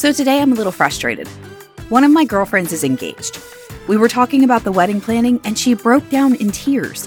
So today I'm a little frustrated. One of my girlfriends is engaged. We were talking about the wedding planning and she broke down in tears.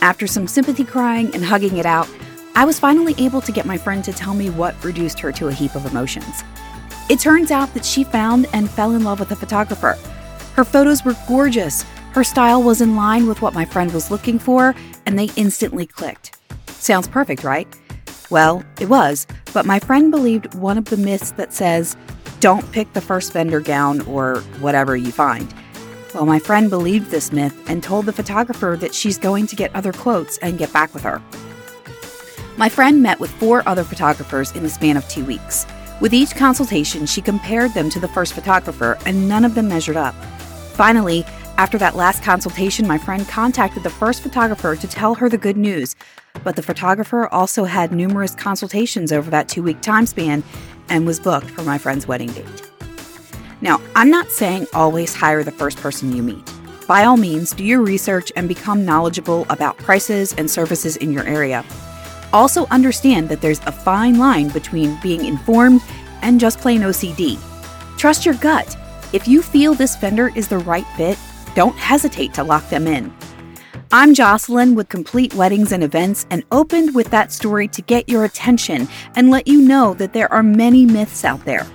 After some sympathy crying and hugging it out, I was finally able to get my friend to tell me what reduced her to a heap of emotions. It turns out that she found and fell in love with a photographer. Her photos were gorgeous, her style was in line with what my friend was looking for, and they instantly clicked. Sounds perfect, right? Well, it was, but my friend believed one of the myths that says, don't pick the first vendor gown or whatever you find. Well, my friend believed this myth and told the photographer that she's going to get other quotes and get back with her. My friend met with four other photographers in the span of two weeks. With each consultation, she compared them to the first photographer, and none of them measured up. Finally, after that last consultation, my friend contacted the first photographer to tell her the good news. But the photographer also had numerous consultations over that two week time span and was booked for my friend's wedding date. Now, I'm not saying always hire the first person you meet. By all means, do your research and become knowledgeable about prices and services in your area. Also, understand that there's a fine line between being informed and just plain OCD. Trust your gut. If you feel this vendor is the right fit, don't hesitate to lock them in. I'm Jocelyn with Complete Weddings and Events and opened with that story to get your attention and let you know that there are many myths out there.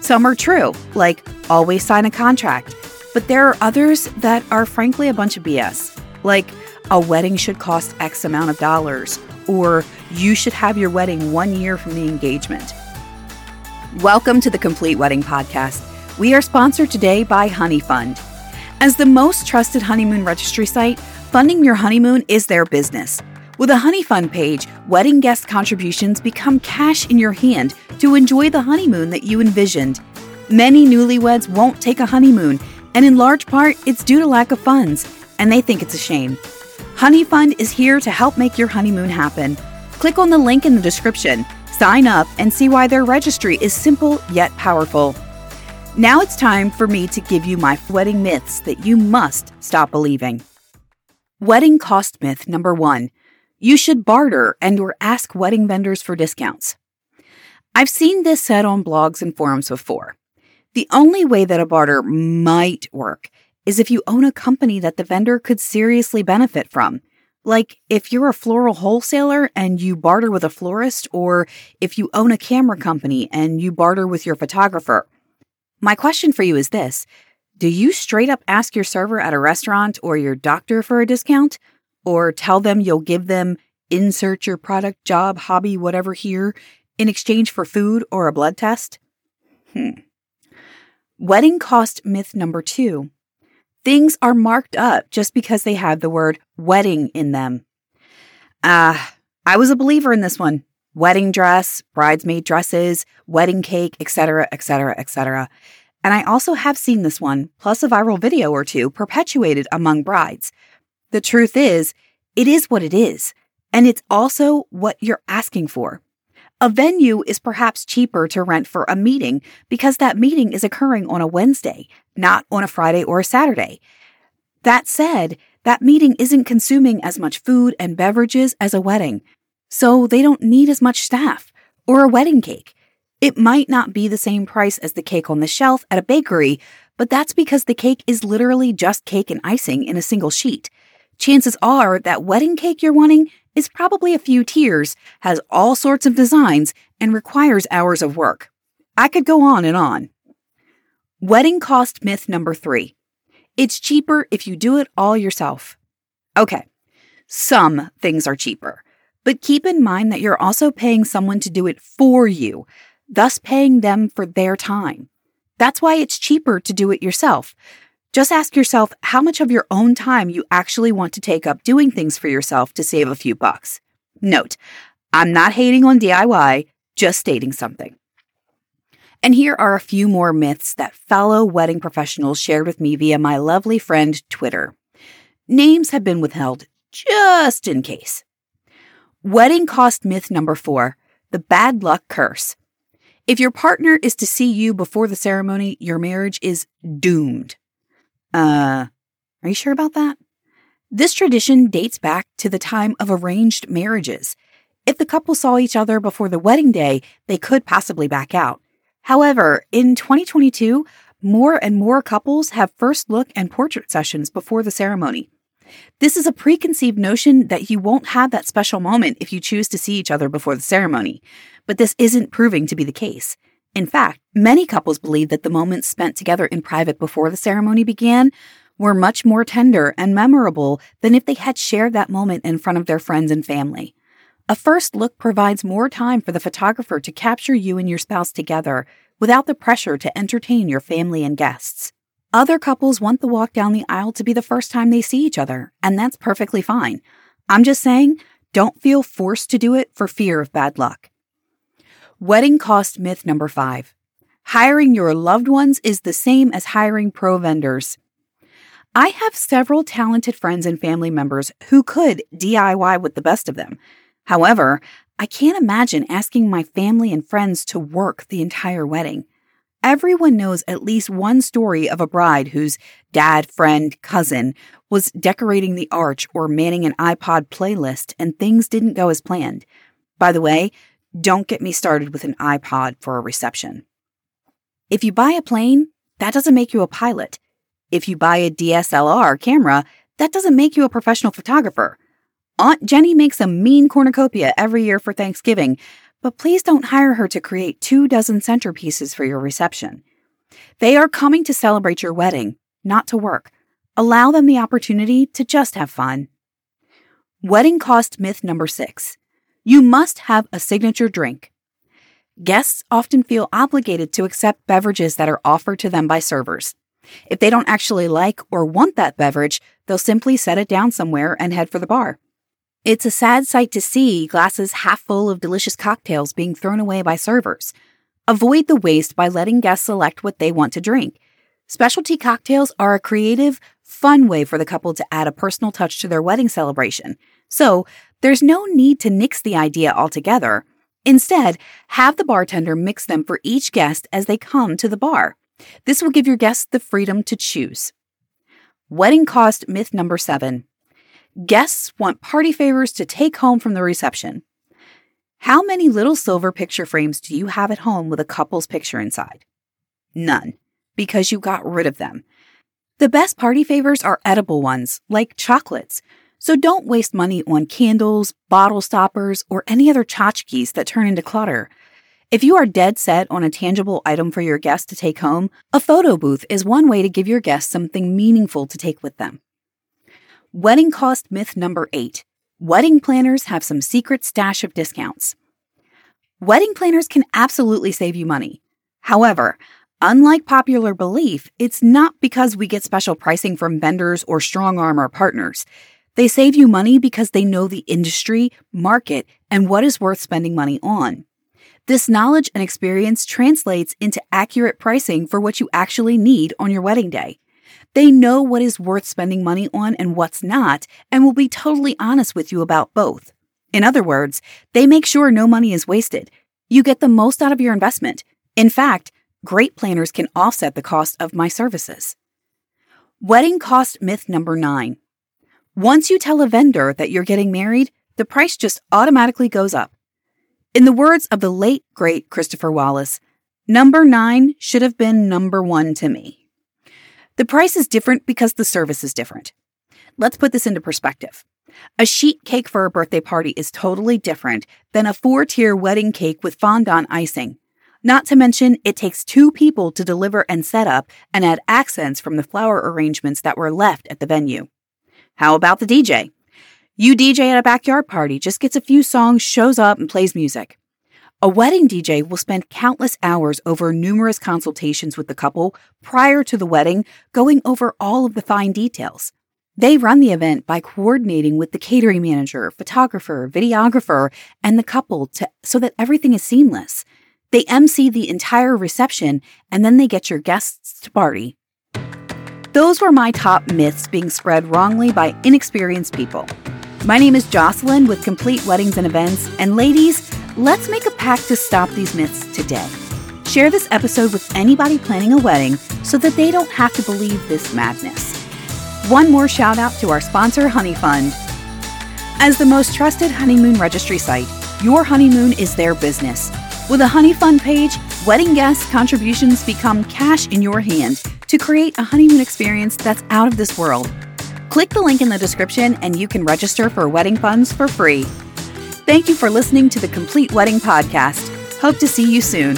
Some are true, like always sign a contract, but there are others that are frankly a bunch of BS, like a wedding should cost X amount of dollars, or you should have your wedding one year from the engagement. Welcome to the Complete Wedding Podcast. We are sponsored today by Honey Fund. As the most trusted honeymoon registry site, funding your honeymoon is their business. With a Honey Fund page, wedding guest contributions become cash in your hand to enjoy the honeymoon that you envisioned. Many newlyweds won't take a honeymoon, and in large part, it's due to lack of funds, and they think it's a shame. Honey Fund is here to help make your honeymoon happen. Click on the link in the description, sign up, and see why their registry is simple yet powerful. Now it's time for me to give you my wedding myths that you must stop believing. Wedding cost myth number one you should barter and or ask wedding vendors for discounts. I've seen this said on blogs and forums before. The only way that a barter might work is if you own a company that the vendor could seriously benefit from. Like if you're a floral wholesaler and you barter with a florist, or if you own a camera company and you barter with your photographer. My question for you is this Do you straight up ask your server at a restaurant or your doctor for a discount? Or tell them you'll give them insert your product, job, hobby, whatever here in exchange for food or a blood test? Hmm. Wedding cost myth number two. Things are marked up just because they have the word wedding in them. Ah, uh, I was a believer in this one. Wedding dress, bridesmaid dresses, wedding cake, etc., etc., etc. And I also have seen this one, plus a viral video or two, perpetuated among brides. The truth is, it is what it is, and it's also what you're asking for. A venue is perhaps cheaper to rent for a meeting because that meeting is occurring on a Wednesday, not on a Friday or a Saturday. That said, that meeting isn't consuming as much food and beverages as a wedding, so they don't need as much staff or a wedding cake. It might not be the same price as the cake on the shelf at a bakery, but that's because the cake is literally just cake and icing in a single sheet. Chances are that wedding cake you're wanting is probably a few tiers, has all sorts of designs, and requires hours of work. I could go on and on. Wedding cost myth number three. It's cheaper if you do it all yourself. Okay, some things are cheaper, but keep in mind that you're also paying someone to do it for you, thus paying them for their time. That's why it's cheaper to do it yourself. Just ask yourself how much of your own time you actually want to take up doing things for yourself to save a few bucks. Note, I'm not hating on DIY, just stating something. And here are a few more myths that fellow wedding professionals shared with me via my lovely friend Twitter. Names have been withheld just in case. Wedding cost myth number four the bad luck curse. If your partner is to see you before the ceremony, your marriage is doomed. Uh, are you sure about that? This tradition dates back to the time of arranged marriages. If the couple saw each other before the wedding day, they could possibly back out. However, in 2022, more and more couples have first look and portrait sessions before the ceremony. This is a preconceived notion that you won't have that special moment if you choose to see each other before the ceremony, but this isn't proving to be the case. In fact, many couples believe that the moments spent together in private before the ceremony began were much more tender and memorable than if they had shared that moment in front of their friends and family. A first look provides more time for the photographer to capture you and your spouse together without the pressure to entertain your family and guests. Other couples want the walk down the aisle to be the first time they see each other, and that's perfectly fine. I'm just saying, don't feel forced to do it for fear of bad luck. Wedding cost myth number five. Hiring your loved ones is the same as hiring pro vendors. I have several talented friends and family members who could DIY with the best of them. However, I can't imagine asking my family and friends to work the entire wedding. Everyone knows at least one story of a bride whose dad, friend, cousin was decorating the arch or manning an iPod playlist and things didn't go as planned. By the way, don't get me started with an iPod for a reception. If you buy a plane, that doesn't make you a pilot. If you buy a DSLR camera, that doesn't make you a professional photographer. Aunt Jenny makes a mean cornucopia every year for Thanksgiving, but please don't hire her to create two dozen centerpieces for your reception. They are coming to celebrate your wedding, not to work. Allow them the opportunity to just have fun. Wedding cost myth number six. You must have a signature drink. Guests often feel obligated to accept beverages that are offered to them by servers. If they don't actually like or want that beverage, they'll simply set it down somewhere and head for the bar. It's a sad sight to see glasses half full of delicious cocktails being thrown away by servers. Avoid the waste by letting guests select what they want to drink. Specialty cocktails are a creative, fun way for the couple to add a personal touch to their wedding celebration. So, there's no need to nix the idea altogether. Instead, have the bartender mix them for each guest as they come to the bar. This will give your guests the freedom to choose. Wedding cost myth number seven. Guests want party favors to take home from the reception. How many little silver picture frames do you have at home with a couple's picture inside? None, because you got rid of them. The best party favors are edible ones, like chocolates. So don't waste money on candles, bottle stoppers, or any other tchotchkes that turn into clutter. If you are dead set on a tangible item for your guests to take home, a photo booth is one way to give your guests something meaningful to take with them. Wedding cost myth number eight. Wedding planners have some secret stash of discounts. Wedding planners can absolutely save you money. However, unlike popular belief, it's not because we get special pricing from vendors or strong arm our partners. They save you money because they know the industry, market, and what is worth spending money on. This knowledge and experience translates into accurate pricing for what you actually need on your wedding day. They know what is worth spending money on and what's not, and will be totally honest with you about both. In other words, they make sure no money is wasted. You get the most out of your investment. In fact, great planners can offset the cost of my services. Wedding cost myth number nine. Once you tell a vendor that you're getting married, the price just automatically goes up. In the words of the late, great Christopher Wallace, number nine should have been number one to me. The price is different because the service is different. Let's put this into perspective. A sheet cake for a birthday party is totally different than a four tier wedding cake with fondant icing. Not to mention, it takes two people to deliver and set up and add accents from the flower arrangements that were left at the venue. How about the DJ? You DJ at a backyard party, just gets a few songs, shows up, and plays music. A wedding DJ will spend countless hours over numerous consultations with the couple prior to the wedding, going over all of the fine details. They run the event by coordinating with the catering manager, photographer, videographer, and the couple to, so that everything is seamless. They MC the entire reception and then they get your guests to party. Those were my top myths being spread wrongly by inexperienced people. My name is Jocelyn with Complete Weddings and Events, and ladies, Let's make a pact to stop these myths today. Share this episode with anybody planning a wedding so that they don't have to believe this madness. One more shout out to our sponsor, Honey Fund. As the most trusted honeymoon registry site, your honeymoon is their business. With a Honey Fund page, wedding guests' contributions become cash in your hand to create a honeymoon experience that's out of this world. Click the link in the description and you can register for wedding funds for free. Thank you for listening to the Complete Wedding Podcast. Hope to see you soon.